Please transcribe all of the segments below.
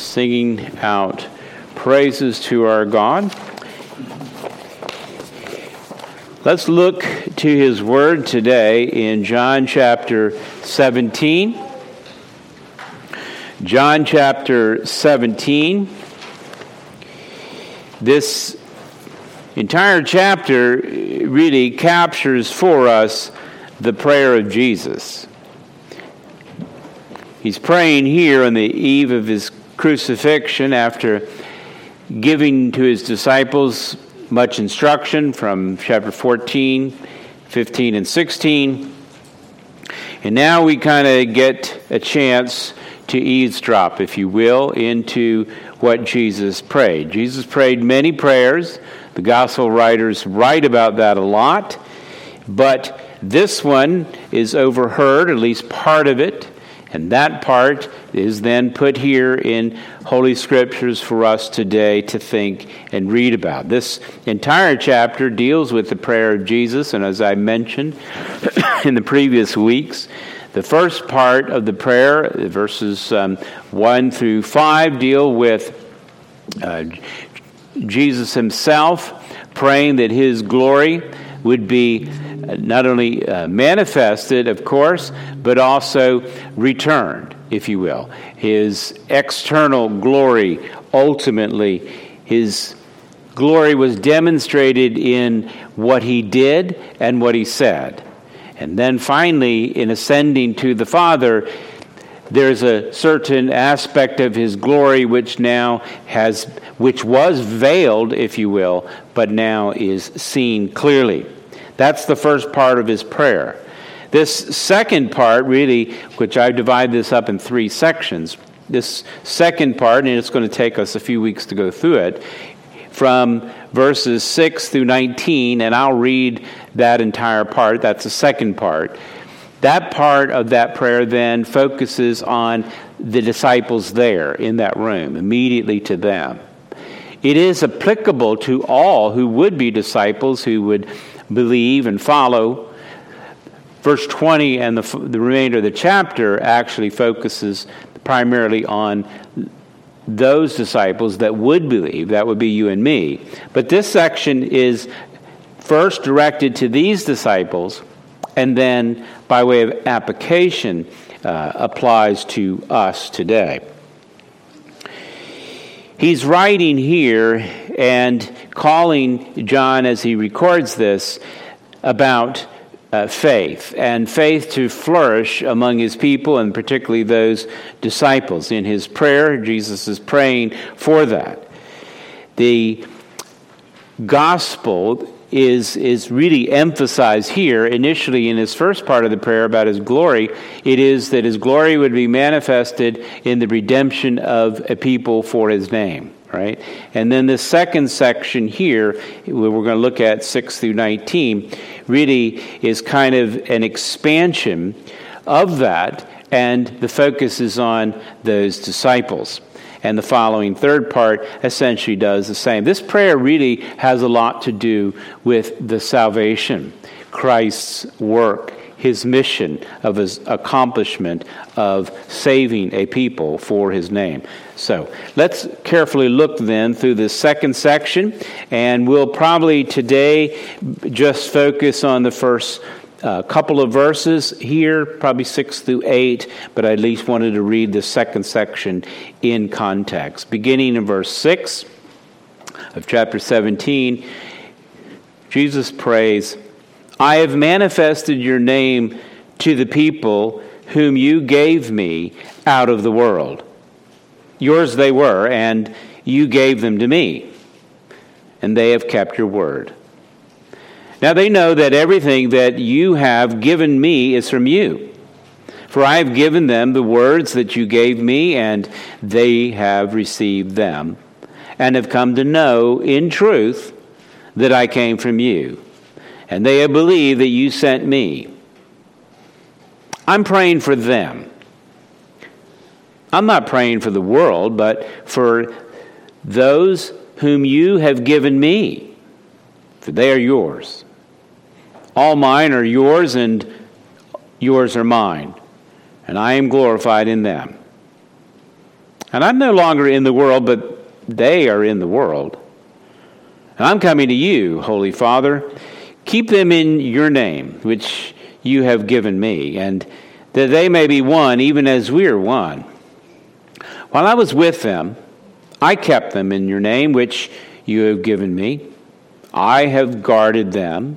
singing out praises to our God. Let's look to his word today in John chapter 17. John chapter 17. This entire chapter really captures for us the prayer of Jesus. He's praying here on the eve of his crucifixion after giving to his disciples much instruction from chapter 14, 15, and 16. And now we kind of get a chance to eavesdrop, if you will, into what Jesus prayed. Jesus prayed many prayers. The gospel writers write about that a lot. But this one is overheard, at least part of it. And that part is then put here in Holy Scriptures for us today to think and read about. This entire chapter deals with the prayer of Jesus, and as I mentioned in the previous weeks, the first part of the prayer, verses um, 1 through 5, deal with uh, Jesus himself praying that his glory would be not only uh, manifested, of course, but also returned, if you will. His external glory, ultimately, his glory was demonstrated in what he did and what he said. And then finally, in ascending to the Father, there's a certain aspect of his glory which now has which was veiled if you will but now is seen clearly that's the first part of his prayer. This second part, really, which I divide this up in three sections, this second part, and it's going to take us a few weeks to go through it, from verses 6 through 19, and I'll read that entire part. That's the second part. That part of that prayer then focuses on the disciples there in that room, immediately to them. It is applicable to all who would be disciples, who would believe and follow. Verse 20 and the, the remainder of the chapter actually focuses primarily on those disciples that would believe. That would be you and me. But this section is first directed to these disciples, and then, by way of application, uh, applies to us today. He's writing here and calling John as he records this about uh, faith and faith to flourish among his people and particularly those disciples. In his prayer, Jesus is praying for that. The gospel is, is really emphasized here initially in his first part of the prayer about his glory. It is that his glory would be manifested in the redemption of a people for his name right? And then the second section here, where we're going to look at 6 through 19, really is kind of an expansion of that, and the focus is on those disciples. And the following third part essentially does the same. This prayer really has a lot to do with the salvation, Christ's work his mission of his accomplishment of saving a people for his name. So let's carefully look then through this second section, and we'll probably today just focus on the first uh, couple of verses here, probably six through eight, but I at least wanted to read the second section in context. Beginning in verse six of chapter 17, Jesus prays. I have manifested your name to the people whom you gave me out of the world. Yours they were, and you gave them to me, and they have kept your word. Now they know that everything that you have given me is from you. For I have given them the words that you gave me, and they have received them, and have come to know in truth that I came from you and they have believed that you sent me. I'm praying for them. I'm not praying for the world, but for those whom you have given me, for they are yours. All mine are yours, and yours are mine, and I am glorified in them. And I'm no longer in the world, but they are in the world. And I'm coming to you, Holy Father. Keep them in your name, which you have given me, and that they may be one, even as we are one. While I was with them, I kept them in your name, which you have given me. I have guarded them,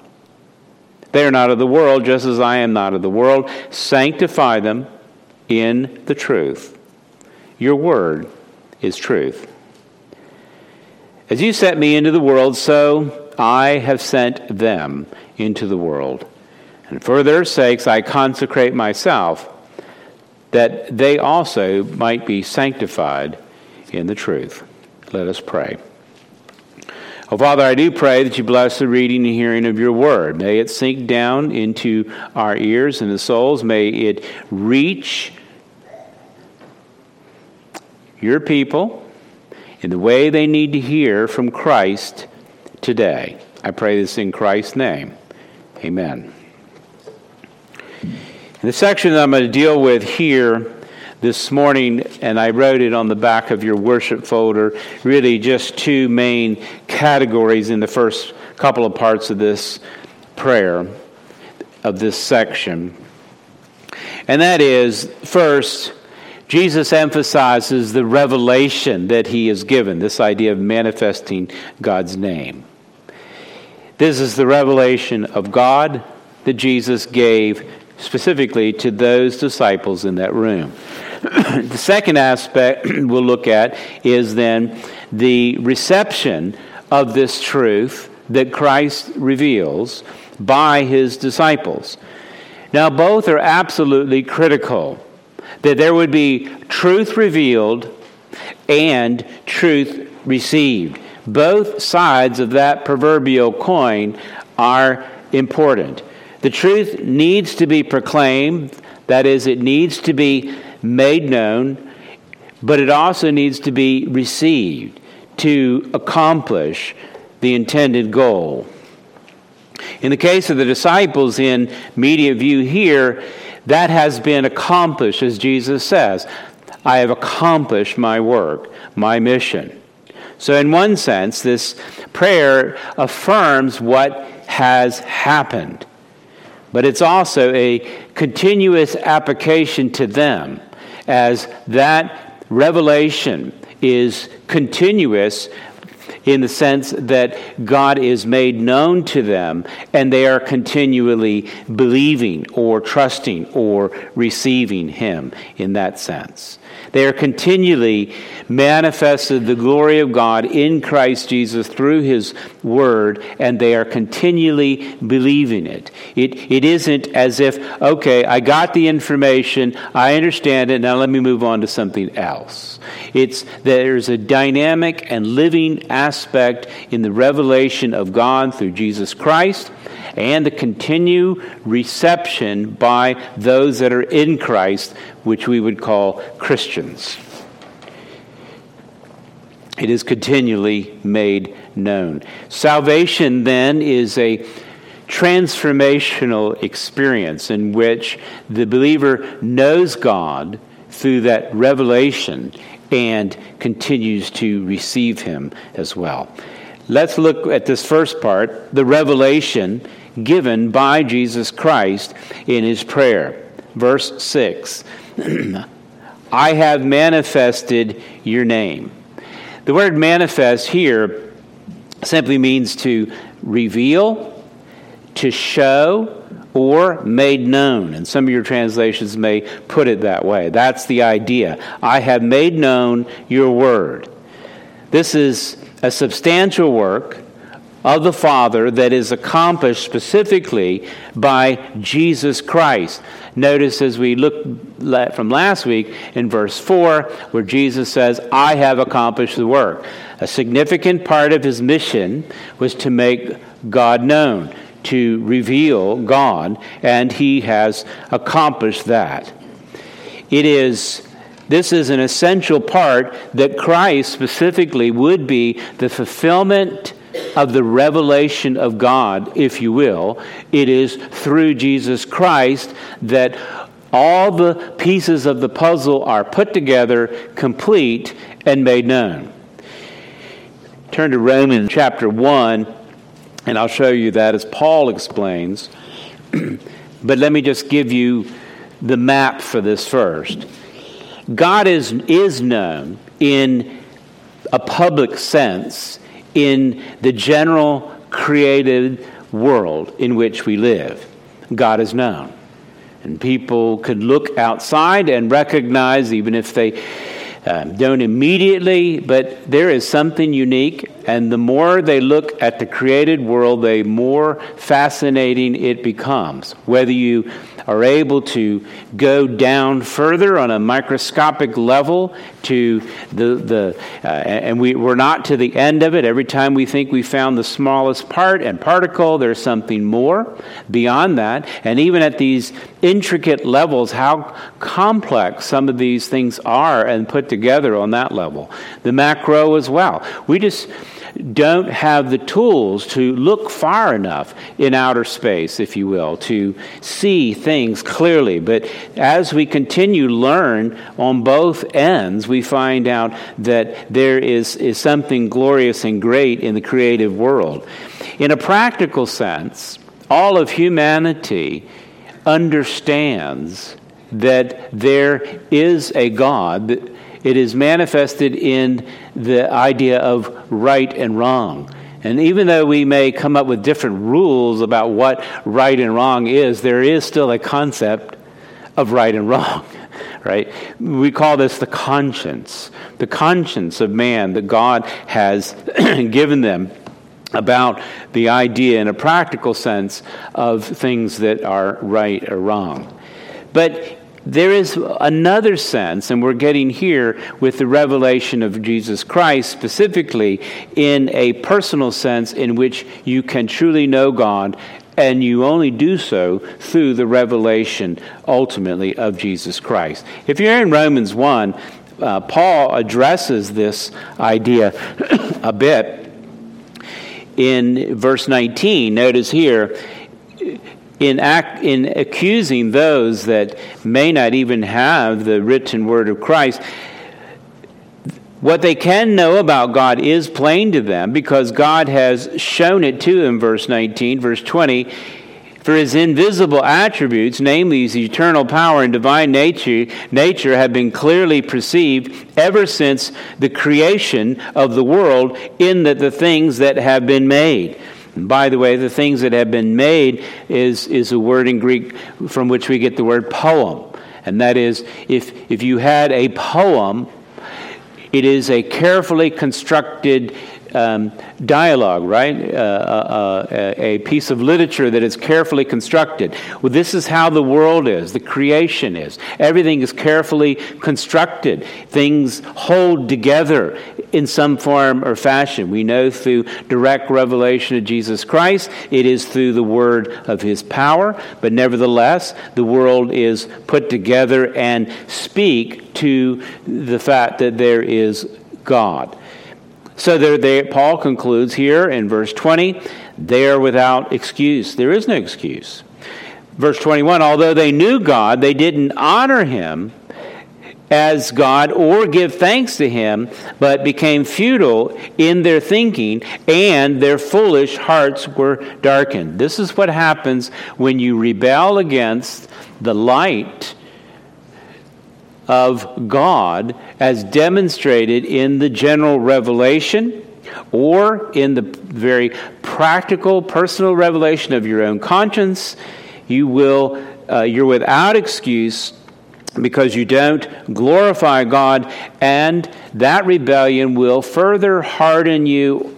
They are not of the world, just as I am not of the world. Sanctify them in the truth. Your word is truth. As you sent me into the world, so I have sent them into the world. And for their sakes I consecrate myself, that they also might be sanctified in the truth. Let us pray. Oh, Father, I do pray that you bless the reading and hearing of your word. May it sink down into our ears and the souls. May it reach your people in the way they need to hear from Christ today. I pray this in Christ's name. Amen. The section that I'm going to deal with here this morning, and I wrote it on the back of your worship folder, really just two main categories in the first couple of parts of this prayer, of this section. And that is, first, Jesus emphasizes the revelation that he is given, this idea of manifesting God's name. This is the revelation of God that Jesus gave specifically to those disciples in that room. the second aspect we'll look at is then the reception of this truth that Christ reveals by his disciples. Now, both are absolutely critical that there would be truth revealed and truth received. Both sides of that proverbial coin are important. The truth needs to be proclaimed, that is, it needs to be made known, but it also needs to be received to accomplish the intended goal. In the case of the disciples in media view here, that has been accomplished, as Jesus says. I have accomplished my work, my mission. So, in one sense, this prayer affirms what has happened but it's also a continuous application to them as that revelation is continuous in the sense that God is made known to them and they are continually believing or trusting or receiving Him in that sense. They are continually manifested the glory of God in Christ Jesus through His Word, and they are continually believing it. It, it isn't as if, okay, I got the information, I understand it, now let me move on to something else. It's there's a dynamic and living aspect in the revelation of God through Jesus Christ and the continued reception by those that are in Christ, which we would call Christians. It is continually made known. Salvation, then, is a transformational experience in which the believer knows God through that revelation and continues to receive Him as well. Let's look at this first part the revelation given by Jesus Christ in his prayer. Verse 6 I have manifested your name. The word manifest here simply means to reveal, to show, or made known. And some of your translations may put it that way. That's the idea. I have made known your word. This is a substantial work of the Father that is accomplished specifically by Jesus Christ. Notice as we look from last week in verse 4, where Jesus says, I have accomplished the work. A significant part of his mission was to make God known, to reveal God, and he has accomplished that. It is this is an essential part that Christ specifically would be the fulfillment of the revelation of God, if you will. It is through Jesus Christ that all the pieces of the puzzle are put together, complete, and made known. Turn to Romans chapter 1, and I'll show you that as Paul explains. but let me just give you the map for this first. God is, is known in a public sense in the general created world in which we live. God is known. And people could look outside and recognize, even if they um, don't immediately, but there is something unique. And the more they look at the created world, the more fascinating it becomes. Whether you are able to go down further on a microscopic level to the, the uh, and we, we're not to the end of it. Every time we think we found the smallest part and particle, there's something more beyond that. And even at these intricate levels, how complex some of these things are and put together on that level. The macro as well. We just don't have the tools to look far enough in outer space, if you will, to see things clearly. But as we continue learn on both ends, we find out that there is, is something glorious and great in the creative world. In a practical sense, all of humanity understands that there is a God it is manifested in the idea of right and wrong. And even though we may come up with different rules about what right and wrong is, there is still a concept of right and wrong, right? We call this the conscience, the conscience of man that God has given them about the idea in a practical sense of things that are right or wrong. But there is another sense, and we're getting here with the revelation of Jesus Christ, specifically in a personal sense in which you can truly know God, and you only do so through the revelation ultimately of Jesus Christ. If you're in Romans 1, uh, Paul addresses this idea a bit in verse 19. Notice here, in, act, in accusing those that may not even have the written word of Christ, what they can know about God is plain to them because God has shown it to them, verse 19, verse 20. For his invisible attributes, namely his eternal power and divine nature, nature, have been clearly perceived ever since the creation of the world in the, the things that have been made and by the way, the things that have been made is, is a word in Greek from which we get the word poem. And that is, if, if you had a poem, it is a carefully constructed um, dialogue, right? Uh, uh, uh, a piece of literature that is carefully constructed. Well, this is how the world is, the creation is. Everything is carefully constructed, things hold together in some form or fashion. We know through direct revelation of Jesus Christ, it is through the word of his power, but nevertheless, the world is put together and speak to the fact that there is God. So they, Paul concludes here in verse 20 they are without excuse. There is no excuse. Verse 21 although they knew God, they didn't honor him as God or give thanks to him, but became futile in their thinking, and their foolish hearts were darkened. This is what happens when you rebel against the light of God as demonstrated in the general revelation or in the very practical personal revelation of your own conscience you will uh, you're without excuse because you don't glorify God and that rebellion will further harden you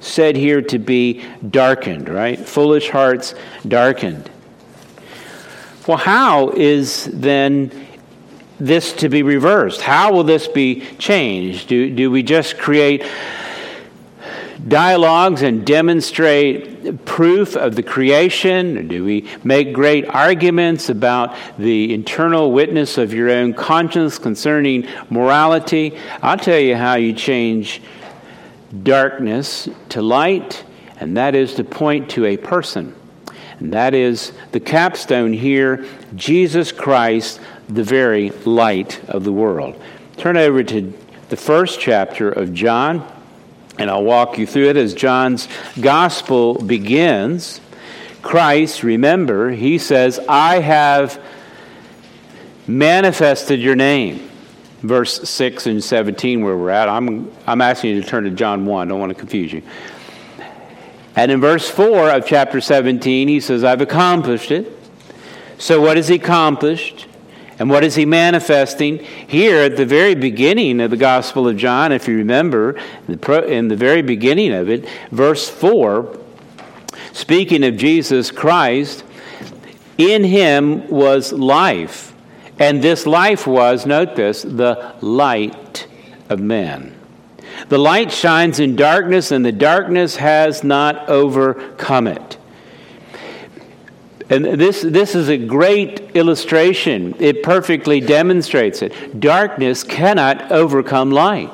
said here to be darkened, right? Foolish hearts darkened. Well, how is then this to be reversed? How will this be changed? Do, do we just create dialogues and demonstrate proof of the creation? Or do we make great arguments about the internal witness of your own conscience concerning morality? I'll tell you how you change darkness to light, and that is to point to a person. And that is the capstone here Jesus Christ, the very light of the world. Turn over to the first chapter of John, and I'll walk you through it as John's gospel begins. Christ, remember, he says, I have manifested your name. Verse 6 and 17, where we're at. I'm, I'm asking you to turn to John 1. I don't want to confuse you. And in verse 4 of chapter 17, he says, I've accomplished it. So, what has he accomplished? And what is he manifesting? Here at the very beginning of the Gospel of John, if you remember, in the very beginning of it, verse 4, speaking of Jesus Christ, in him was life. And this life was, note this, the light of men. The light shines in darkness, and the darkness has not overcome it. And this, this is a great illustration. It perfectly demonstrates it. Darkness cannot overcome light.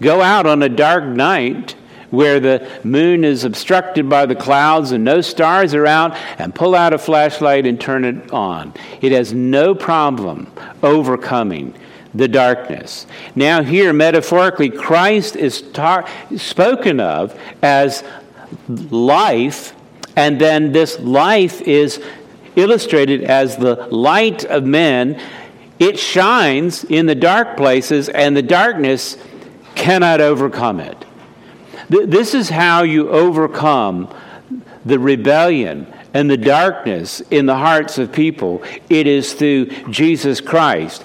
Go out on a dark night where the moon is obstructed by the clouds and no stars are out, and pull out a flashlight and turn it on. It has no problem overcoming the darkness. Now, here, metaphorically, Christ is ta- spoken of as life, and then this life is illustrated as the light of men. It shines in the dark places, and the darkness cannot overcome it. Th- this is how you overcome the rebellion and the darkness in the hearts of people. It is through Jesus Christ.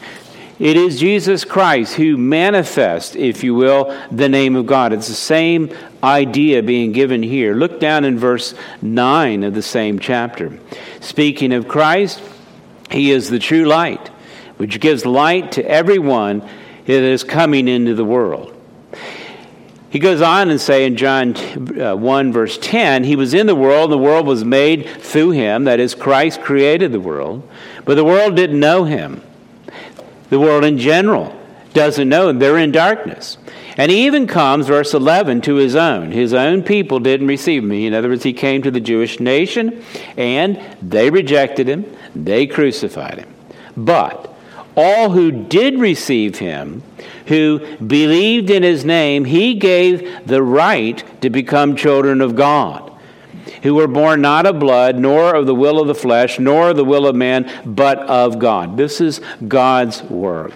It is Jesus Christ who manifests, if you will, the name of God. It's the same idea being given here. Look down in verse 9 of the same chapter. Speaking of Christ, he is the true light, which gives light to everyone that is coming into the world. He goes on and say in John uh, 1 verse 10, he was in the world, the world was made through him, that is Christ created the world, but the world didn't know him. The world in general doesn't know him. They're in darkness. And he even comes, verse 11, to his own. His own people didn't receive me. In other words, he came to the Jewish nation and they rejected him, they crucified him. But all who did receive him, who believed in his name, he gave the right to become children of God who were born not of blood, nor of the will of the flesh, nor of the will of man, but of God. This is God's work.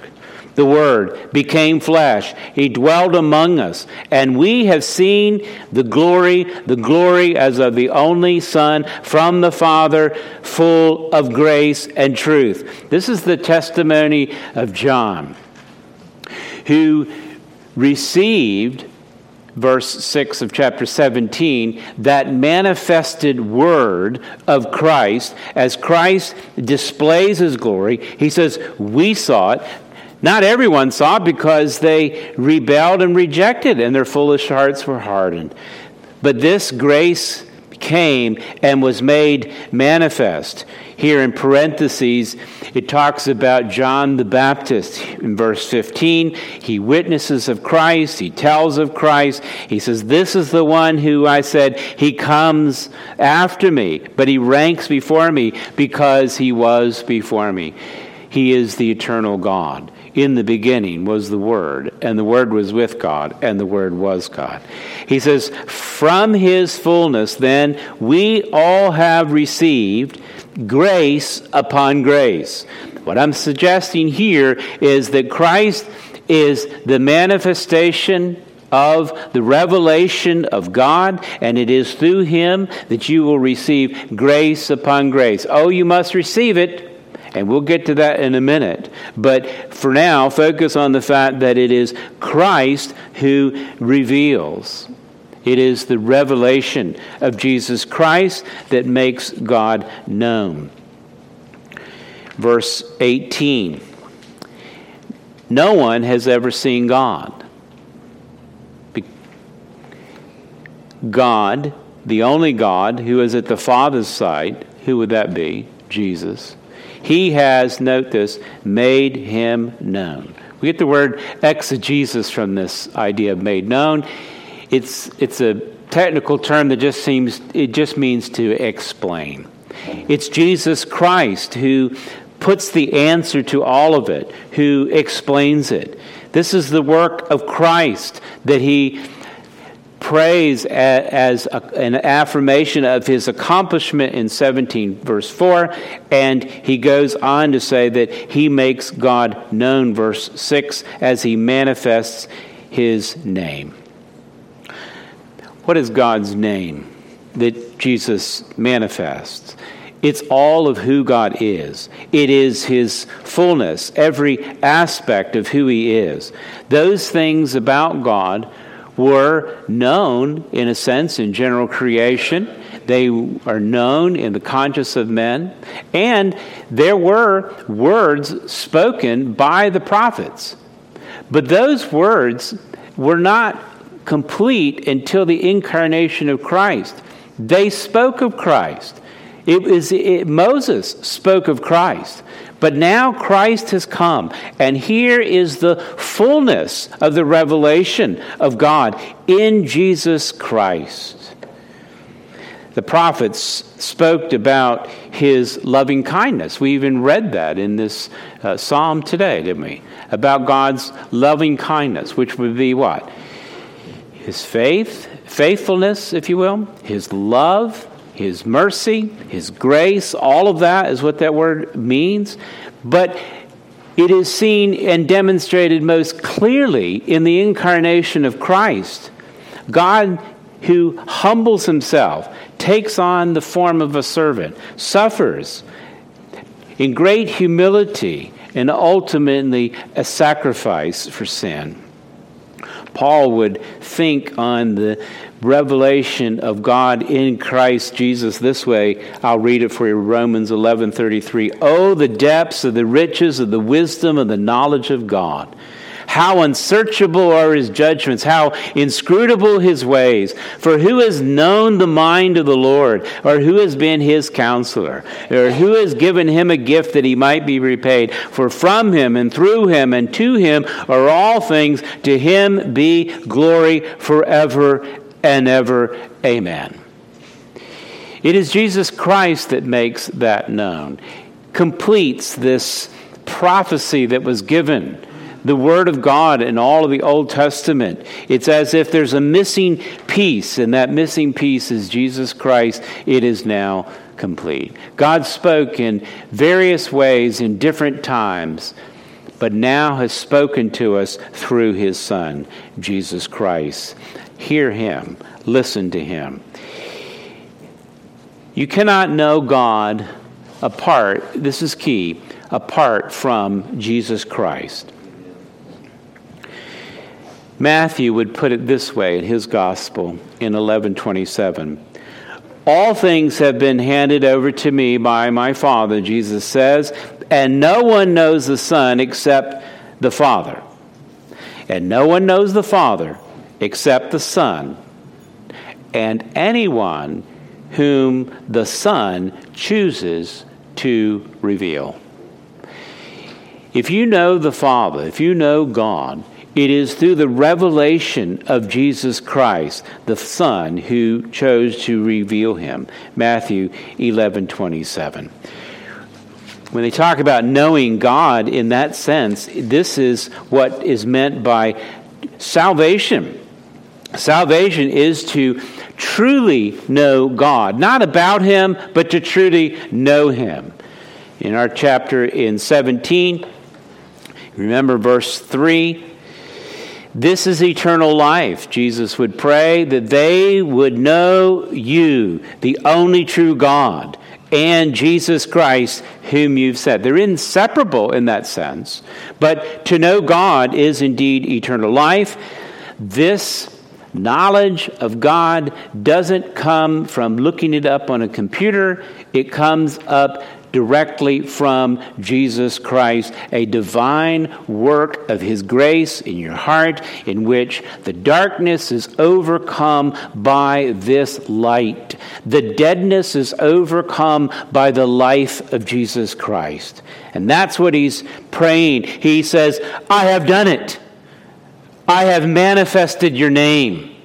The Word became flesh. He dwelled among us. And we have seen the glory, the glory as of the only Son from the Father, full of grace and truth. This is the testimony of John, who received verse 6 of chapter 17, that manifested word of Christ, as Christ displays his glory, he says, We saw it. Not everyone saw it because they rebelled and rejected, and their foolish hearts were hardened. But this grace came and was made manifest. Here in parentheses, it talks about John the Baptist in verse 15. He witnesses of Christ, he tells of Christ. He says, This is the one who I said, He comes after me, but he ranks before me because he was before me. He is the eternal God. In the beginning was the Word, and the Word was with God, and the Word was God. He says, From His fullness, then, we all have received grace upon grace. What I'm suggesting here is that Christ is the manifestation of the revelation of God, and it is through him that you will receive grace upon grace. Oh, you must receive it. And we'll get to that in a minute. But for now, focus on the fact that it is Christ who reveals. It is the revelation of Jesus Christ that makes God known. Verse 18 No one has ever seen God. God, the only God who is at the Father's side, who would that be? Jesus. He has, note this, made him known. We get the word exegesis from this idea of made known. It's, it's a technical term that just seems, it just means to explain. It's Jesus Christ who puts the answer to all of it, who explains it. This is the work of Christ that he prays as an affirmation of his accomplishment in 17, verse 4. And he goes on to say that he makes God known, verse 6, as he manifests his name. What is God's name that Jesus manifests? It's all of who God is. It is His fullness, every aspect of who He is. Those things about God were known, in a sense, in general creation. They are known in the conscience of men. And there were words spoken by the prophets. But those words were not complete until the incarnation of Christ. They spoke of Christ. It was it, Moses spoke of Christ. But now Christ has come, and here is the fullness of the revelation of God in Jesus Christ. The prophets spoke about his loving kindness. We even read that in this uh, psalm today, didn't we? About God's loving kindness, which would be what? His faith, faithfulness, if you will, his love, his mercy, His grace, all of that is what that word means. But it is seen and demonstrated most clearly in the incarnation of Christ. God, who humbles himself, takes on the form of a servant, suffers in great humility, and ultimately a sacrifice for sin. Paul would think on the revelation of God in Christ Jesus this way. I'll read it for you Romans 11:33. Oh the depths of the riches of the wisdom of the knowledge of God. How unsearchable are his judgments, how inscrutable his ways. For who has known the mind of the Lord, or who has been his counselor, or who has given him a gift that he might be repaid? For from him and through him and to him are all things, to him be glory forever and ever. Amen. It is Jesus Christ that makes that known, completes this prophecy that was given, the Word of God in all of the Old Testament. It's as if there's a missing piece, and that missing piece is Jesus Christ. It is now complete. God spoke in various ways in different times, but now has spoken to us through His Son, Jesus Christ. Hear him, listen to him. You cannot know God apart, this is key, apart from Jesus Christ. Matthew would put it this way in his gospel in 1127. All things have been handed over to me by my Father, Jesus says, and no one knows the Son except the Father. And no one knows the Father except the Son, and anyone whom the Son chooses to reveal. If you know the Father, if you know God, it is through the revelation of Jesus Christ, the Son, who chose to reveal him. Matthew 11 27. When they talk about knowing God in that sense, this is what is meant by salvation. Salvation is to truly know God, not about Him, but to truly know Him. In our chapter in 17, remember verse 3 this is eternal life. Jesus would pray that they would know you, the only true God, and Jesus Christ, whom you've said. They're inseparable in that sense. But to know God is indeed eternal life. This Knowledge of God doesn't come from looking it up on a computer, it comes up directly from Jesus Christ, a divine work of His grace in your heart, in which the darkness is overcome by this light. The deadness is overcome by the life of Jesus Christ. And that's what He's praying. He says, I have done it. I have manifested your name.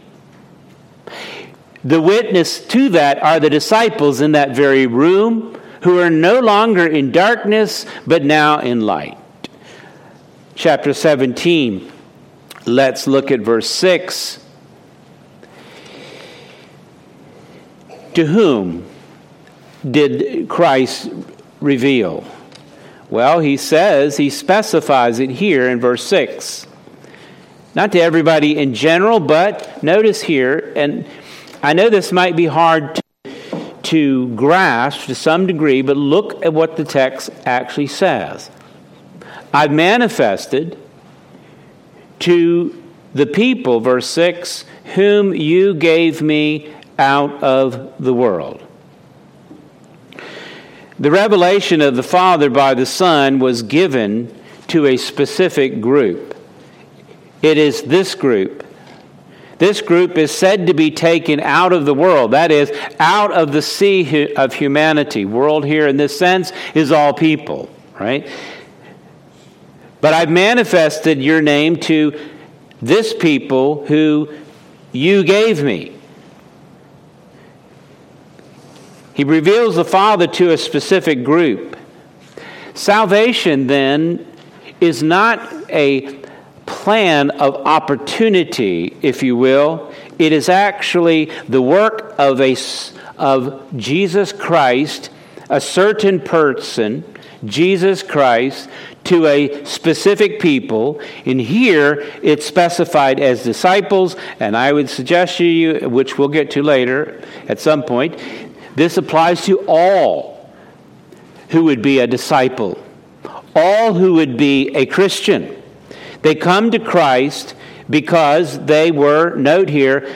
The witness to that are the disciples in that very room who are no longer in darkness, but now in light. Chapter 17, let's look at verse 6. To whom did Christ reveal? Well, he says, he specifies it here in verse 6. Not to everybody in general, but notice here, and I know this might be hard to to grasp to some degree, but look at what the text actually says. I've manifested to the people, verse 6, whom you gave me out of the world. The revelation of the Father by the Son was given to a specific group. It is this group this group is said to be taken out of the world, that is, out of the sea of humanity. World here in this sense is all people, right? But I've manifested your name to this people who you gave me. He reveals the Father to a specific group. Salvation, then, is not a plan of opportunity, if you will. It is actually the work of, a, of Jesus Christ, a certain person, Jesus Christ, to a specific people. And here it's specified as disciples, and I would suggest you, which we'll get to later at some point, this applies to all who would be a disciple, all who would be a Christian. They come to Christ because they were, note here,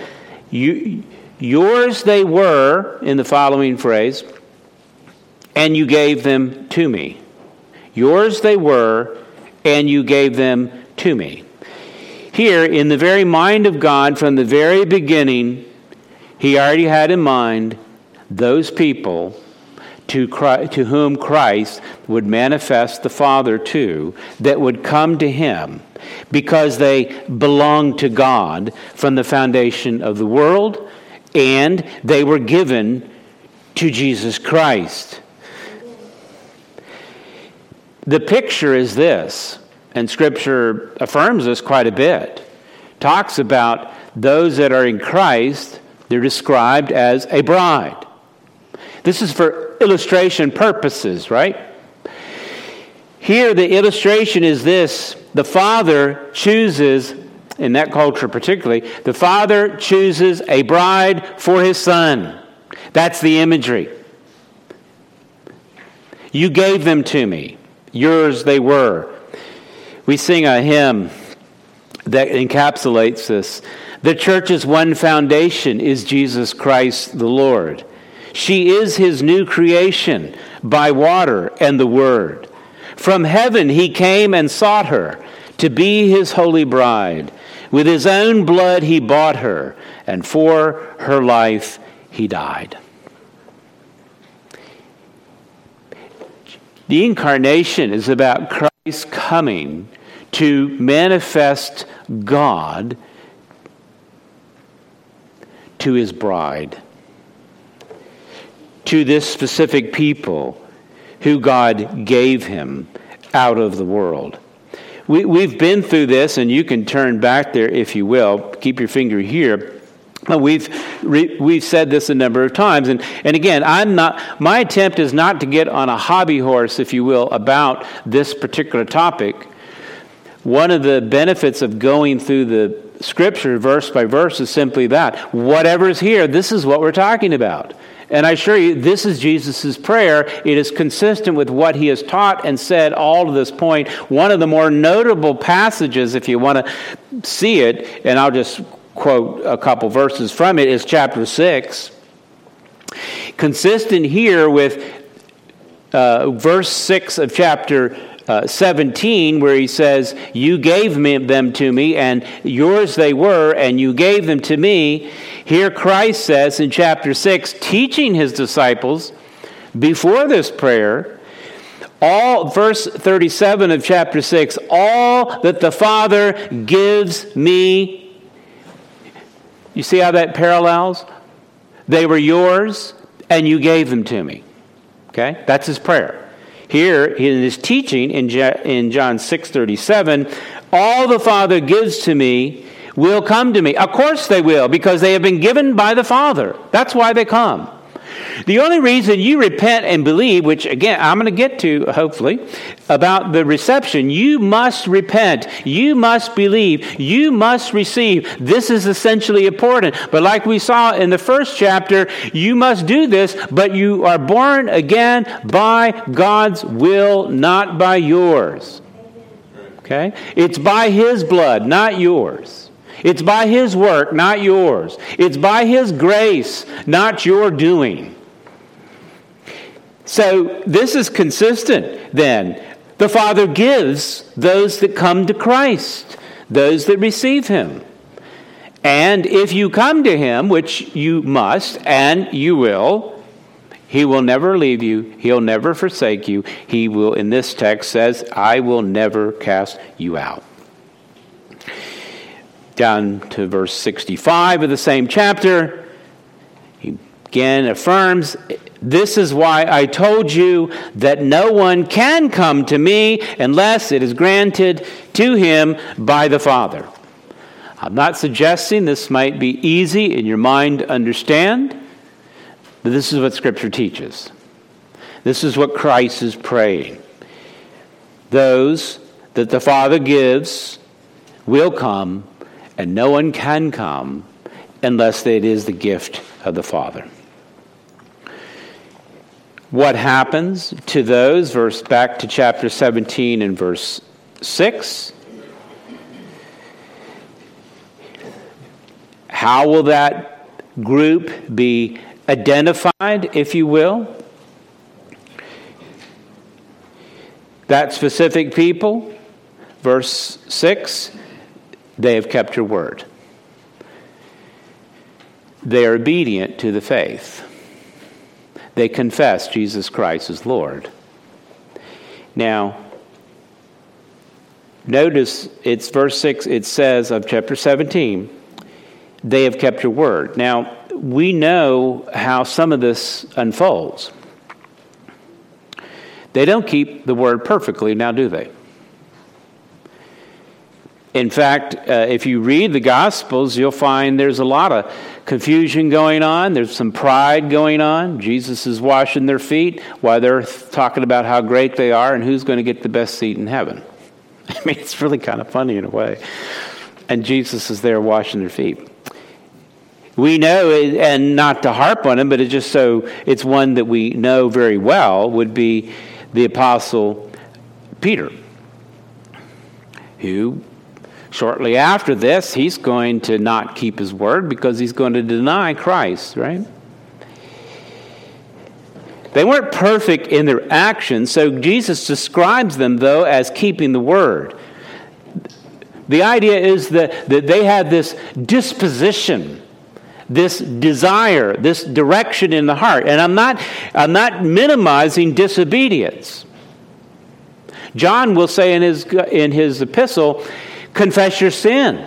you, yours they were, in the following phrase, and you gave them to me. Yours they were, and you gave them to me. Here, in the very mind of God, from the very beginning, He already had in mind those people to, Christ, to whom Christ would manifest the Father to, that would come to Him because they belong to God from the foundation of the world and they were given to Jesus Christ. The picture is this, and Scripture affirms this quite a bit. Talks about those that are in Christ, they're described as a bride. This is for illustration purposes, right? Here, the illustration is this the father chooses, in that culture particularly, the father chooses a bride for his son. That's the imagery. You gave them to me, yours they were. We sing a hymn that encapsulates this. The church's one foundation is Jesus Christ the Lord. She is his new creation by water and the word. From heaven he came and sought her to be his holy bride. With his own blood he bought her, and for her life he died. The incarnation is about Christ coming to manifest God to his bride, to this specific people who God gave him out of the world. We, we've been through this, and you can turn back there if you will. Keep your finger here. We've we've said this a number of times, and and again, I'm not. My attempt is not to get on a hobby horse, if you will, about this particular topic. One of the benefits of going through the scripture verse by verse is simply that whatever's here, this is what we're talking about. And I assure you, this is Jesus' prayer. It is consistent with what he has taught and said all to this point. One of the more notable passages, if you want to see it, and I'll just quote a couple verses from it, is chapter 6. Consistent here with uh, verse 6 of chapter uh, 17, where he says, You gave me, them to me, and yours they were, and you gave them to me. Here Christ says in chapter 6, teaching his disciples before this prayer, all verse 37 of chapter 6 all that the father gives me. You see how that parallels? They were yours and you gave them to me. Okay? That's his prayer. Here in his teaching in, john 6.37 all the father gives to me will come to me of course they will because they have been given by the father that's why they come the only reason you repent and believe, which again I'm going to get to hopefully, about the reception, you must repent. You must believe. You must receive. This is essentially important. But like we saw in the first chapter, you must do this, but you are born again by God's will, not by yours. Okay? It's by His blood, not yours. It's by His work, not yours. It's by His grace, not your doing. So this is consistent then. The Father gives those that come to Christ, those that receive Him. And if you come to Him, which you must and you will, He will never leave you. He'll never forsake you. He will, in this text, says, I will never cast you out. Down to verse 65 of the same chapter, he again affirms this is why I told you that no one can come to me unless it is granted to him by the Father. I'm not suggesting this might be easy in your mind to understand, but this is what Scripture teaches. This is what Christ is praying. Those that the Father gives will come, and no one can come unless it is the gift of the Father what happens to those, verse back to chapter 17 and verse 6. How will that group be identified, if you will? That specific people, verse 6, they have kept your word. They are obedient to the faith they confess Jesus Christ as Lord. Now, notice it's verse 6, it says of chapter 17, they have kept your word. Now, we know how some of this unfolds. They don't keep the word perfectly, now do they? In fact, uh, if you read the Gospels, you'll find there's a lot of confusion going on. There's some pride going on. Jesus is washing their feet while they're talking about how great they are and who's going to get the best seat in heaven. I mean, it's really kind of funny in a way. And Jesus is there washing their feet. We know, and not to harp on him, but it's just so it's one that we know very well, would be the Apostle Peter, who Shortly after this, he's going to not keep his word because he's going to deny Christ, right? They weren't perfect in their actions, so Jesus describes them, though, as keeping the word. The idea is that, that they had this disposition, this desire, this direction in the heart. And I'm not, I'm not minimizing disobedience. John will say in his, in his epistle, Confess your sin.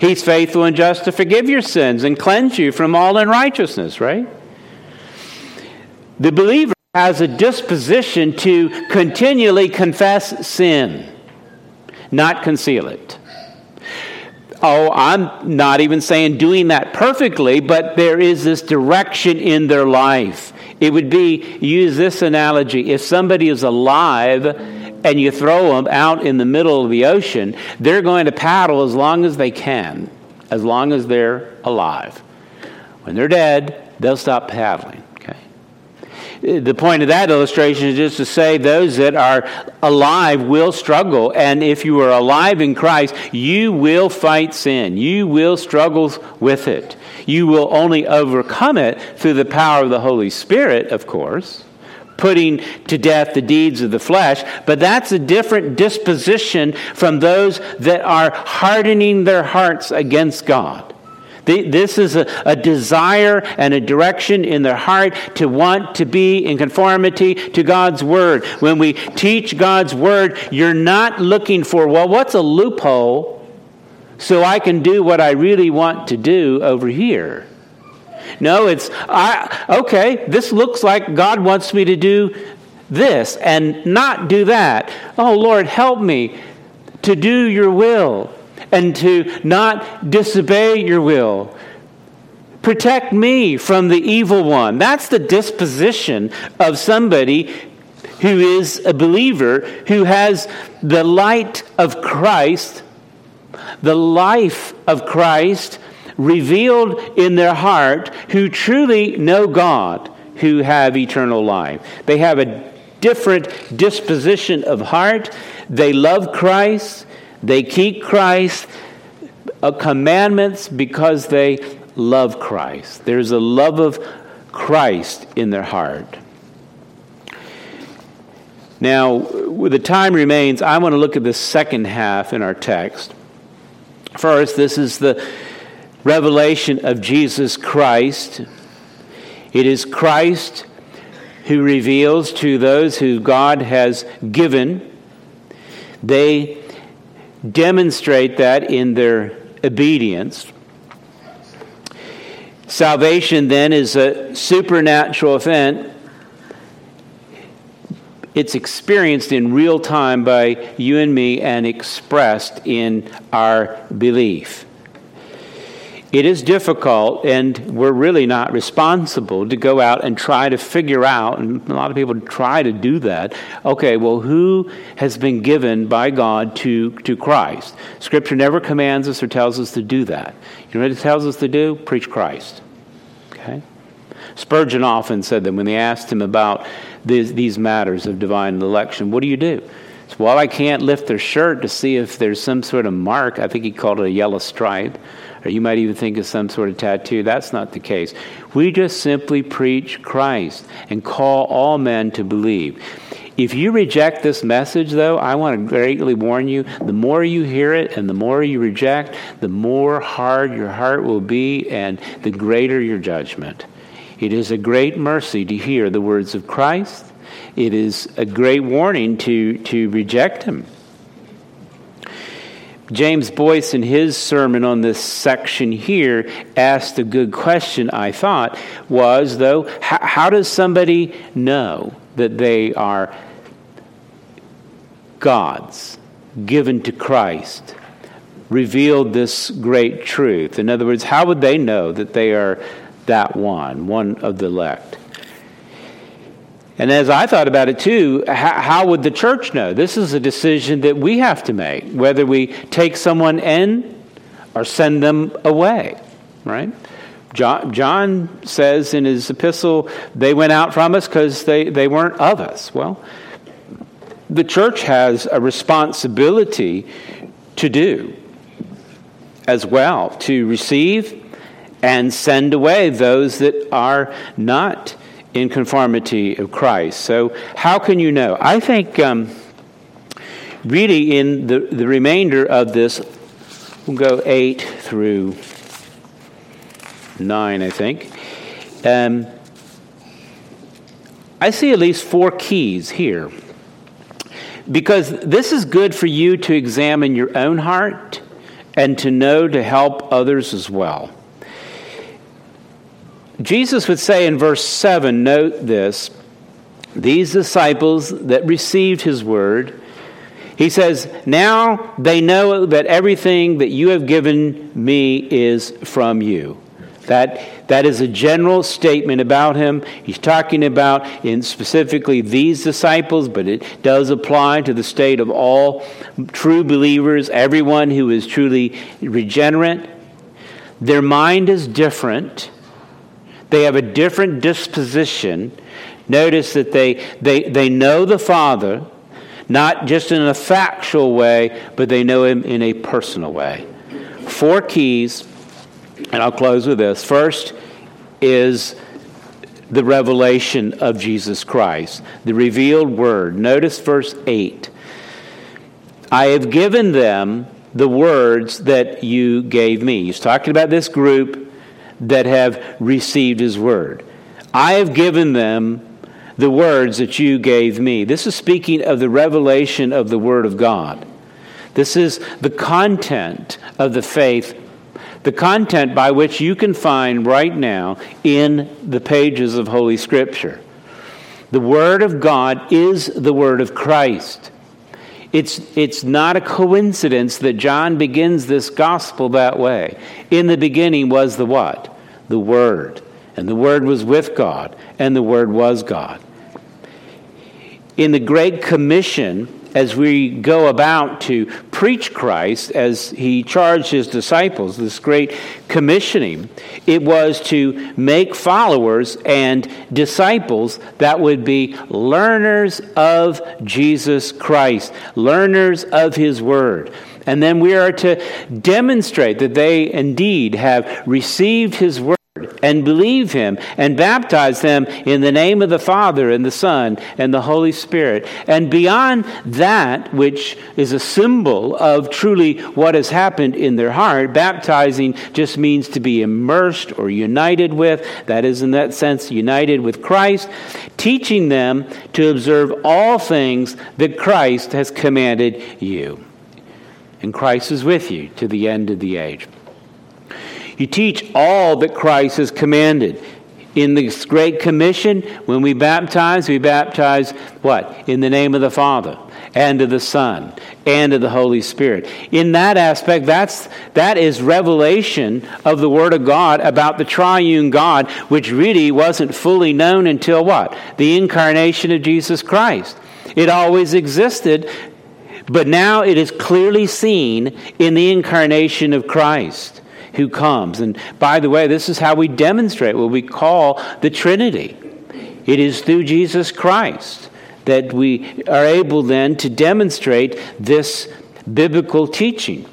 He's faithful and just to forgive your sins and cleanse you from all unrighteousness, right? The believer has a disposition to continually confess sin, not conceal it. Oh, I'm not even saying doing that perfectly, but there is this direction in their life. It would be, use this analogy, if somebody is alive and you throw them out in the middle of the ocean, they're going to paddle as long as they can, as long as they're alive. When they're dead, they'll stop paddling. Okay? the point of that illustration is just to say those that are alive will struggle. And if you are alive in Christ, you will fight sin. You will struggle with it. You will only overcome it through the power of the Holy Spirit, of course, putting to death the deeds of the flesh. But that's a different disposition from those that are hardening their hearts against God. This is a, a, desire and a direction in their heart to want to be in conformity to God's Word. When we teach God's Word, you're not looking for, well, what's a loophole so I can do what I really want to do over here? No, it's, I, okay, this looks like God wants me to do this and not do that. Oh, Lord, help me to do your will and to not disobey your will. Protect me from the evil one. That's the disposition of somebody who is a believer, who has the light of Christ, the life of Christ revealed in their heart, who truly know God, who have eternal life. They have a different disposition of heart. They love Christ. They keep Christ uh, commandments because they love Christ. There's a love of Christ in their heart. Now, with the time remains, I want to look at the second half in our text. First, this is the revelation of Jesus Christ. It is Christ who reveals to those who God has given. They demonstrate that in their obedience. Salvation then is a supernatural event. It's experienced in real time by you and me and expressed in our belief. It is difficult, and we're really not responsible to go out and try to figure out, and a lot of people try to do that. Okay, well, who has been given by God to, to Christ? Scripture never commands us or tells us to do that. You know what it tells us to do? Preach Christ. Okay? Spurgeon often said that when they asked him about these, these matters of divine election, what do you do? So, well, I can't lift their shirt to see if there's some sort of mark. I think he called it a yellow stripe or you might even think of some sort of tattoo. That's not the case. We just simply preach Christ and call all men to believe. If you reject this message, though, I want to greatly warn you the more you hear it and the more you reject, the more hard your heart will be and the greater your judgment. It is a great mercy to hear the words of Christ. It is a great warning to, to reject him. James Boice, in his sermon on this section here, asked a good question, I thought, was, though, how, how does somebody know that they are God's, given to Christ, revealed this great truth? In other words, how would they know that they are that one, one of the elect? And as I thought about it too, how, how, would the church know? This is a decision that we have to make, whether we take someone in or send them away, right? John, John says in his epistle, they went out from us because they, they weren't of us. Well, the church has a responsibility to do as well, to receive and send away those that are not in conformity of Christ. So, how can you know? I think um, really in the, the remainder of this, we'll go 8 through 9, I think. Um, I see at least four keys here. Because this is good for you to examine your own heart and to know to help others as well. Jesus would say in verse 7, note this, these disciples that received his word, he says, Now they know that everything that you have given me is from you. That, that is a general statement about him. He's talking about in specifically these disciples, but it does apply to the state of all true believers, everyone who is truly regenerate. Their mind is different. They have a different disposition Notice that they, they, they know the Father, not just in a factual way, but they know Him in a personal way. Four keys, and I'll close with this. First is the revelation of Jesus Christ, the revealed Word. Notice verse 8. I have given them the words that you gave me. He's talking about this group that have received his word. I have given them the words that you gave me. This is speaking of the revelation of the word of God. This is the content of the faith, the content by which you can find right now in the pages of Holy Scripture. The Word of God is the Word of Christ. It's, it's not a coincidence that John begins this gospel that way. In the beginning was the what? The Word. And the Word was with God, and the Word was God. In the Great Commission, as we go about to preach Christ, as he charged his disciples, this great commissioning, it was to make followers and disciples that would be learners of Jesus Christ, learners of his word. And then we are to demonstrate that they indeed have received his word and believe him and baptize them in the name of the Father and the Son and the Holy Spirit. And beyond that, which is a symbol of truly what has happened in their heart, baptizing just means to be immersed or united with. That is, in that sense, united with Christ, teaching them to observe all things that Christ has commanded you. And Christ is with you to the end of the age. You teach all that Christ has commanded. In this Great Commission, when we baptize, we baptize what? In the name of the Father and of the Son and of the Holy Spirit. In that aspect, that's, that is revelation of the Word of God about the triune God, which really wasn't fully known until what? The incarnation of Jesus Christ. It always existed, but now it is clearly seen in the incarnation of Christ who comes. And by the way, this is how we demonstrate what we call the Trinity. It is through Jesus Christ that we are able then to demonstrate this biblical teaching.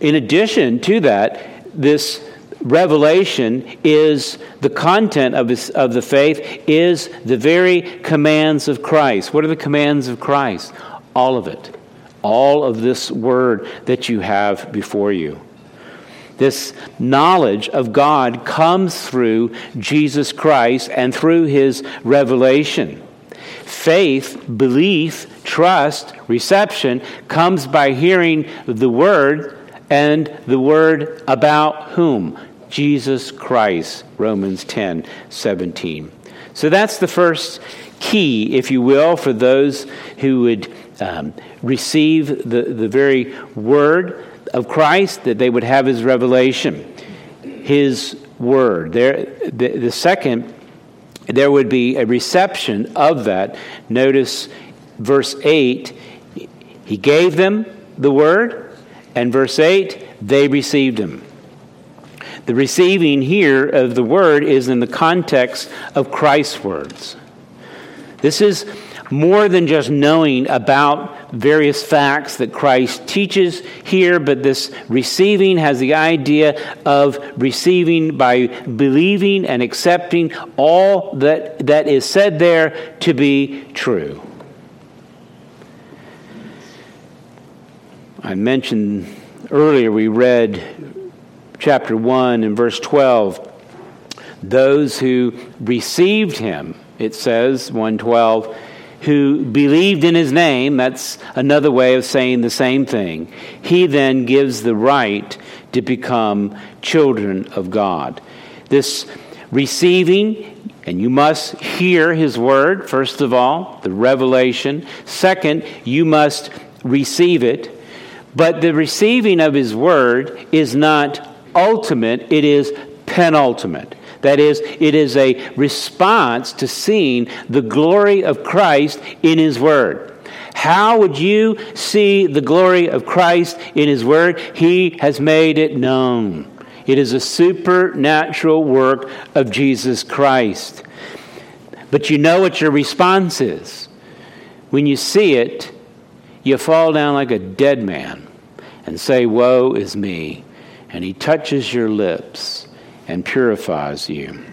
In addition to that, this revelation is the content of, his, of the faith is the very commands of Christ. What are the commands of Christ? All of it. All of this word that you have before you. This knowledge of God comes through Jesus Christ and through his revelation. Faith, belief, trust, reception comes by hearing the word and the word about whom? Jesus Christ, Romans 10 17. So that's the first key, if you will, for those who would um, receive the, the very word of Christ, that they would have his revelation, his word. There, the, the second, there would be a reception of that. Notice verse 8, he gave them the word, and verse 8, they received him. The receiving here of the word is in the context of Christ's words. This is more than just knowing about various facts that Christ teaches here, but this receiving has the idea of receiving by believing and accepting all that, that is said there to be true. I mentioned earlier, we read chapter 1 and verse 12. Those who received him, it says, 112, who believed in his name, that's another way of saying the same thing, he then gives the right to become children of God. This receiving, and you must hear his word, first of all, the revelation. Second, you must receive it. But the receiving of his word is not ultimate, it is penultimate. That is, it is a response to seeing the glory of Christ in His Word. How would you see the glory of Christ in His Word? He has made it known. It is a supernatural work of Jesus Christ. but you know what your response is. When you see it, you fall down like a dead man and say, Woe is me. And he touches your lips and purifies you.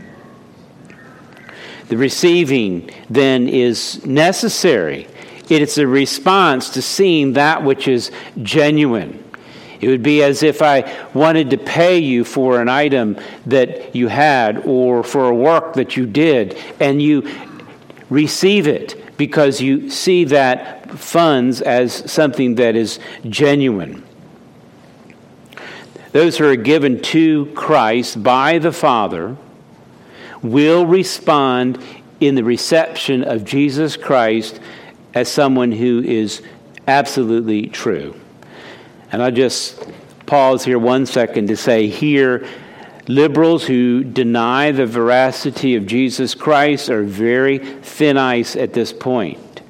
The receiving then is necessary. It is a response to seeing that which is genuine. It would be as if I wanted to pay you for an item that you had or for a work that you did, and you receive it because you see that funds as something that is genuine. Those who are given to Christ by the Father will respond in the reception of Jesus Christ as someone who is absolutely true. And I just pause here one second to say here, liberals who deny the veracity of Jesus Christ are very thin ice at this point.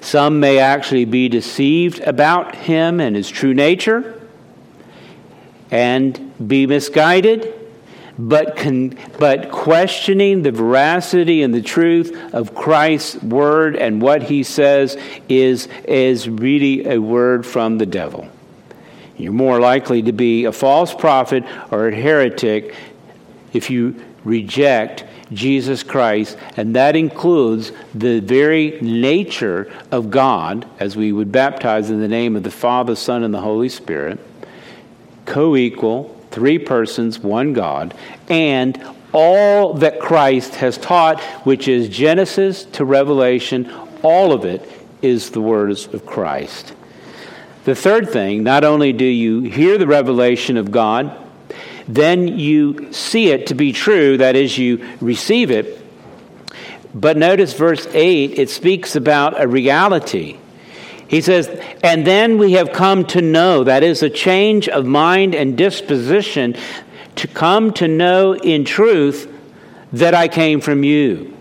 Some may actually be deceived about him and his true nature and be misguided but, con, but questioning the veracity and the truth of Christ's word and what he says is, is really a word from the devil. You're more likely to be a false prophet or a heretic if you reject Jesus Christ, and that includes the very nature of God, as we would baptize in the name of the Father, Son, and the Holy Spirit, co equal three persons, one God, and all that Christ has taught, which is Genesis to Revelation, all of it is the words of Christ. The third thing, not only do you hear the revelation of God, then you see it to be true, that is, you receive it. But notice verse 8, it speaks about a reality. He says, and then we have come to know, that is a change of mind and disposition, to come to know in truth that I came from you.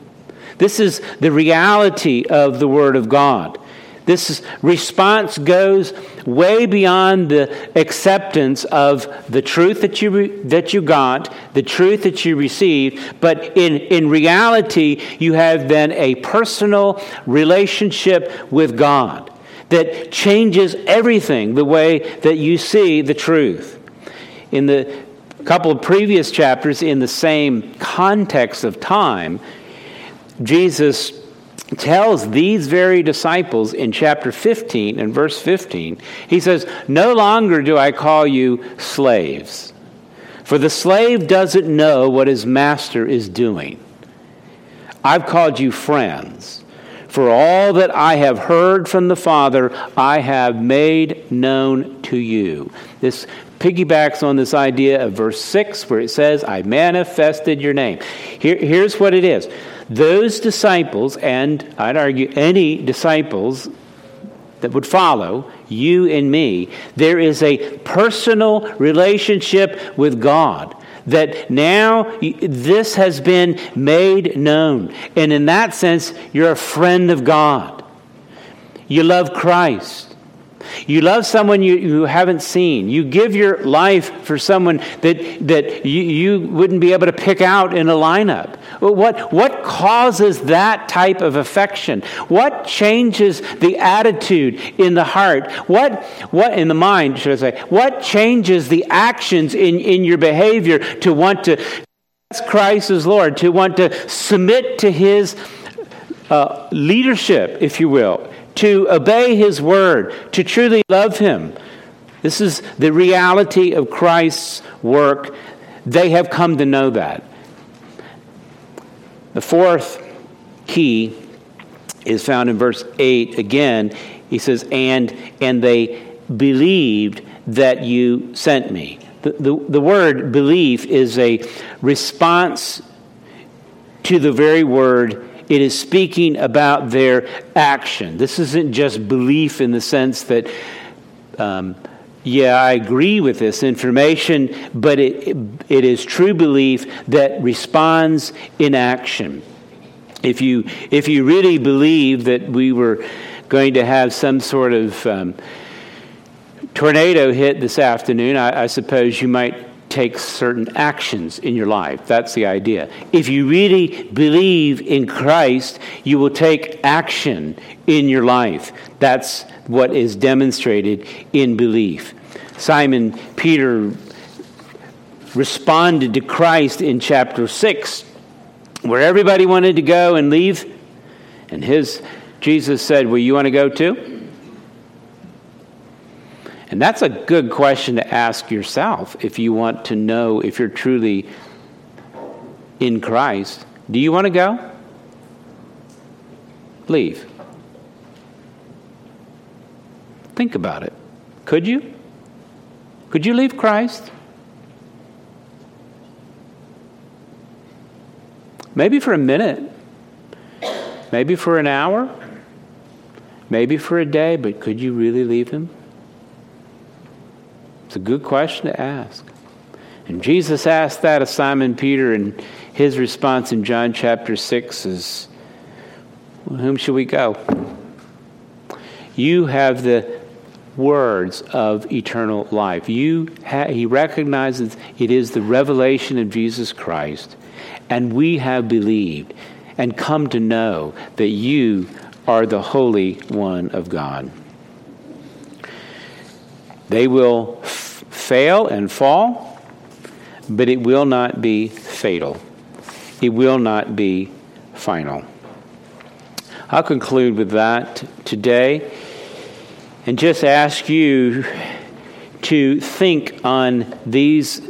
This is the reality of the Word of God. This response goes way beyond the acceptance of the truth that you, re- that you got, the truth that you received, but in, in reality, you have then a personal relationship with God that changes everything the way that you see the truth. In the couple of previous chapters, in the same context of time, Jesus tells these very disciples in chapter 15 and verse 15, he says, No longer do I call you slaves, for the slave doesn't know what his master is doing. I've called you friends. For all that I have heard from the Father, I have made known to you. This piggybacks on this idea of verse 6 where it says, I manifested your name. Here, here's what it is those disciples, and I'd argue any disciples that would follow, you and me, there is a personal relationship with God that now this has been made known. And in that sense, you're a friend of God. You love Christ. You love someone you, you haven't seen. You give your life for someone that, that you, you wouldn't be able to pick out in a lineup. What, what causes that type of affection? What changes the attitude in the heart? What, what in the mind, should I say? What changes the actions in, in your behavior to want to Christ as Lord, to want to submit to His uh, leadership, if you will, to obey His word, to truly love Him? This is the reality of Christ's work. They have come to know that. The fourth key is found in verse 8 again. He says, And and they believed that you sent me. The, the, the word belief is a response to the very word. It is speaking about their action. This isn't just belief in the sense that um, yeah, I agree with this information, but it, it is true belief that responds in action. If you, if you really believe that we were going to have some sort of um, tornado hit this afternoon, I, I, suppose you might take certain actions in your life. That's the idea. If you really believe in Christ, you will take action in your life. That's what is demonstrated in belief. Simon Peter responded to Christ in chapter 6, where everybody wanted to go and leave. And his Jesus said, Well, you want to go too? And that's a good question to ask yourself if you want to know if you're truly in Christ. Do you want to go? Leave. Think about it. Could you? Could you leave Christ? Maybe for a minute, maybe for an hour, maybe for a day, but could you really leave Him? It's a good question to ask. And Jesus asked that of Simon Peter, and his response in John chapter 6 is, well, Whom shall we go? You have the words of eternal life. You ha- he recognizes it is the revelation of Jesus Christ, and we have believed and come to know that you are the Holy One of God. They will fail and fall, but it will not be fatal. It will not be final. I'll conclude with that today and just ask you to think on these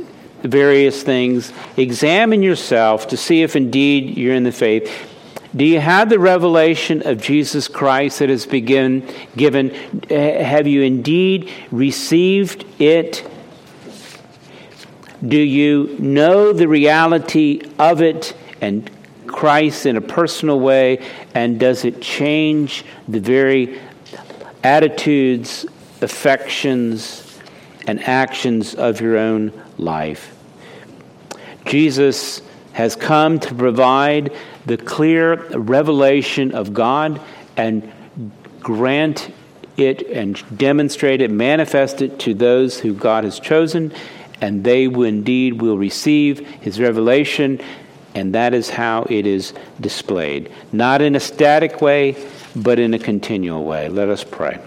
various things. Examine yourself to see if indeed you're in the faith. Do you have the revelation of Jesus Christ that has been given? Have you indeed received it? Do you know the reality of it and Christ in a personal way? And does it change the very attitudes, affections, and actions of your own life? Jesus has come to provide the clear revelation of God and grant it and demonstrate it, manifest it to those who God has chosen, and they indeed will receive his revelation, and that is how it is displayed. Not in a static way, but in a continual way. Let us pray.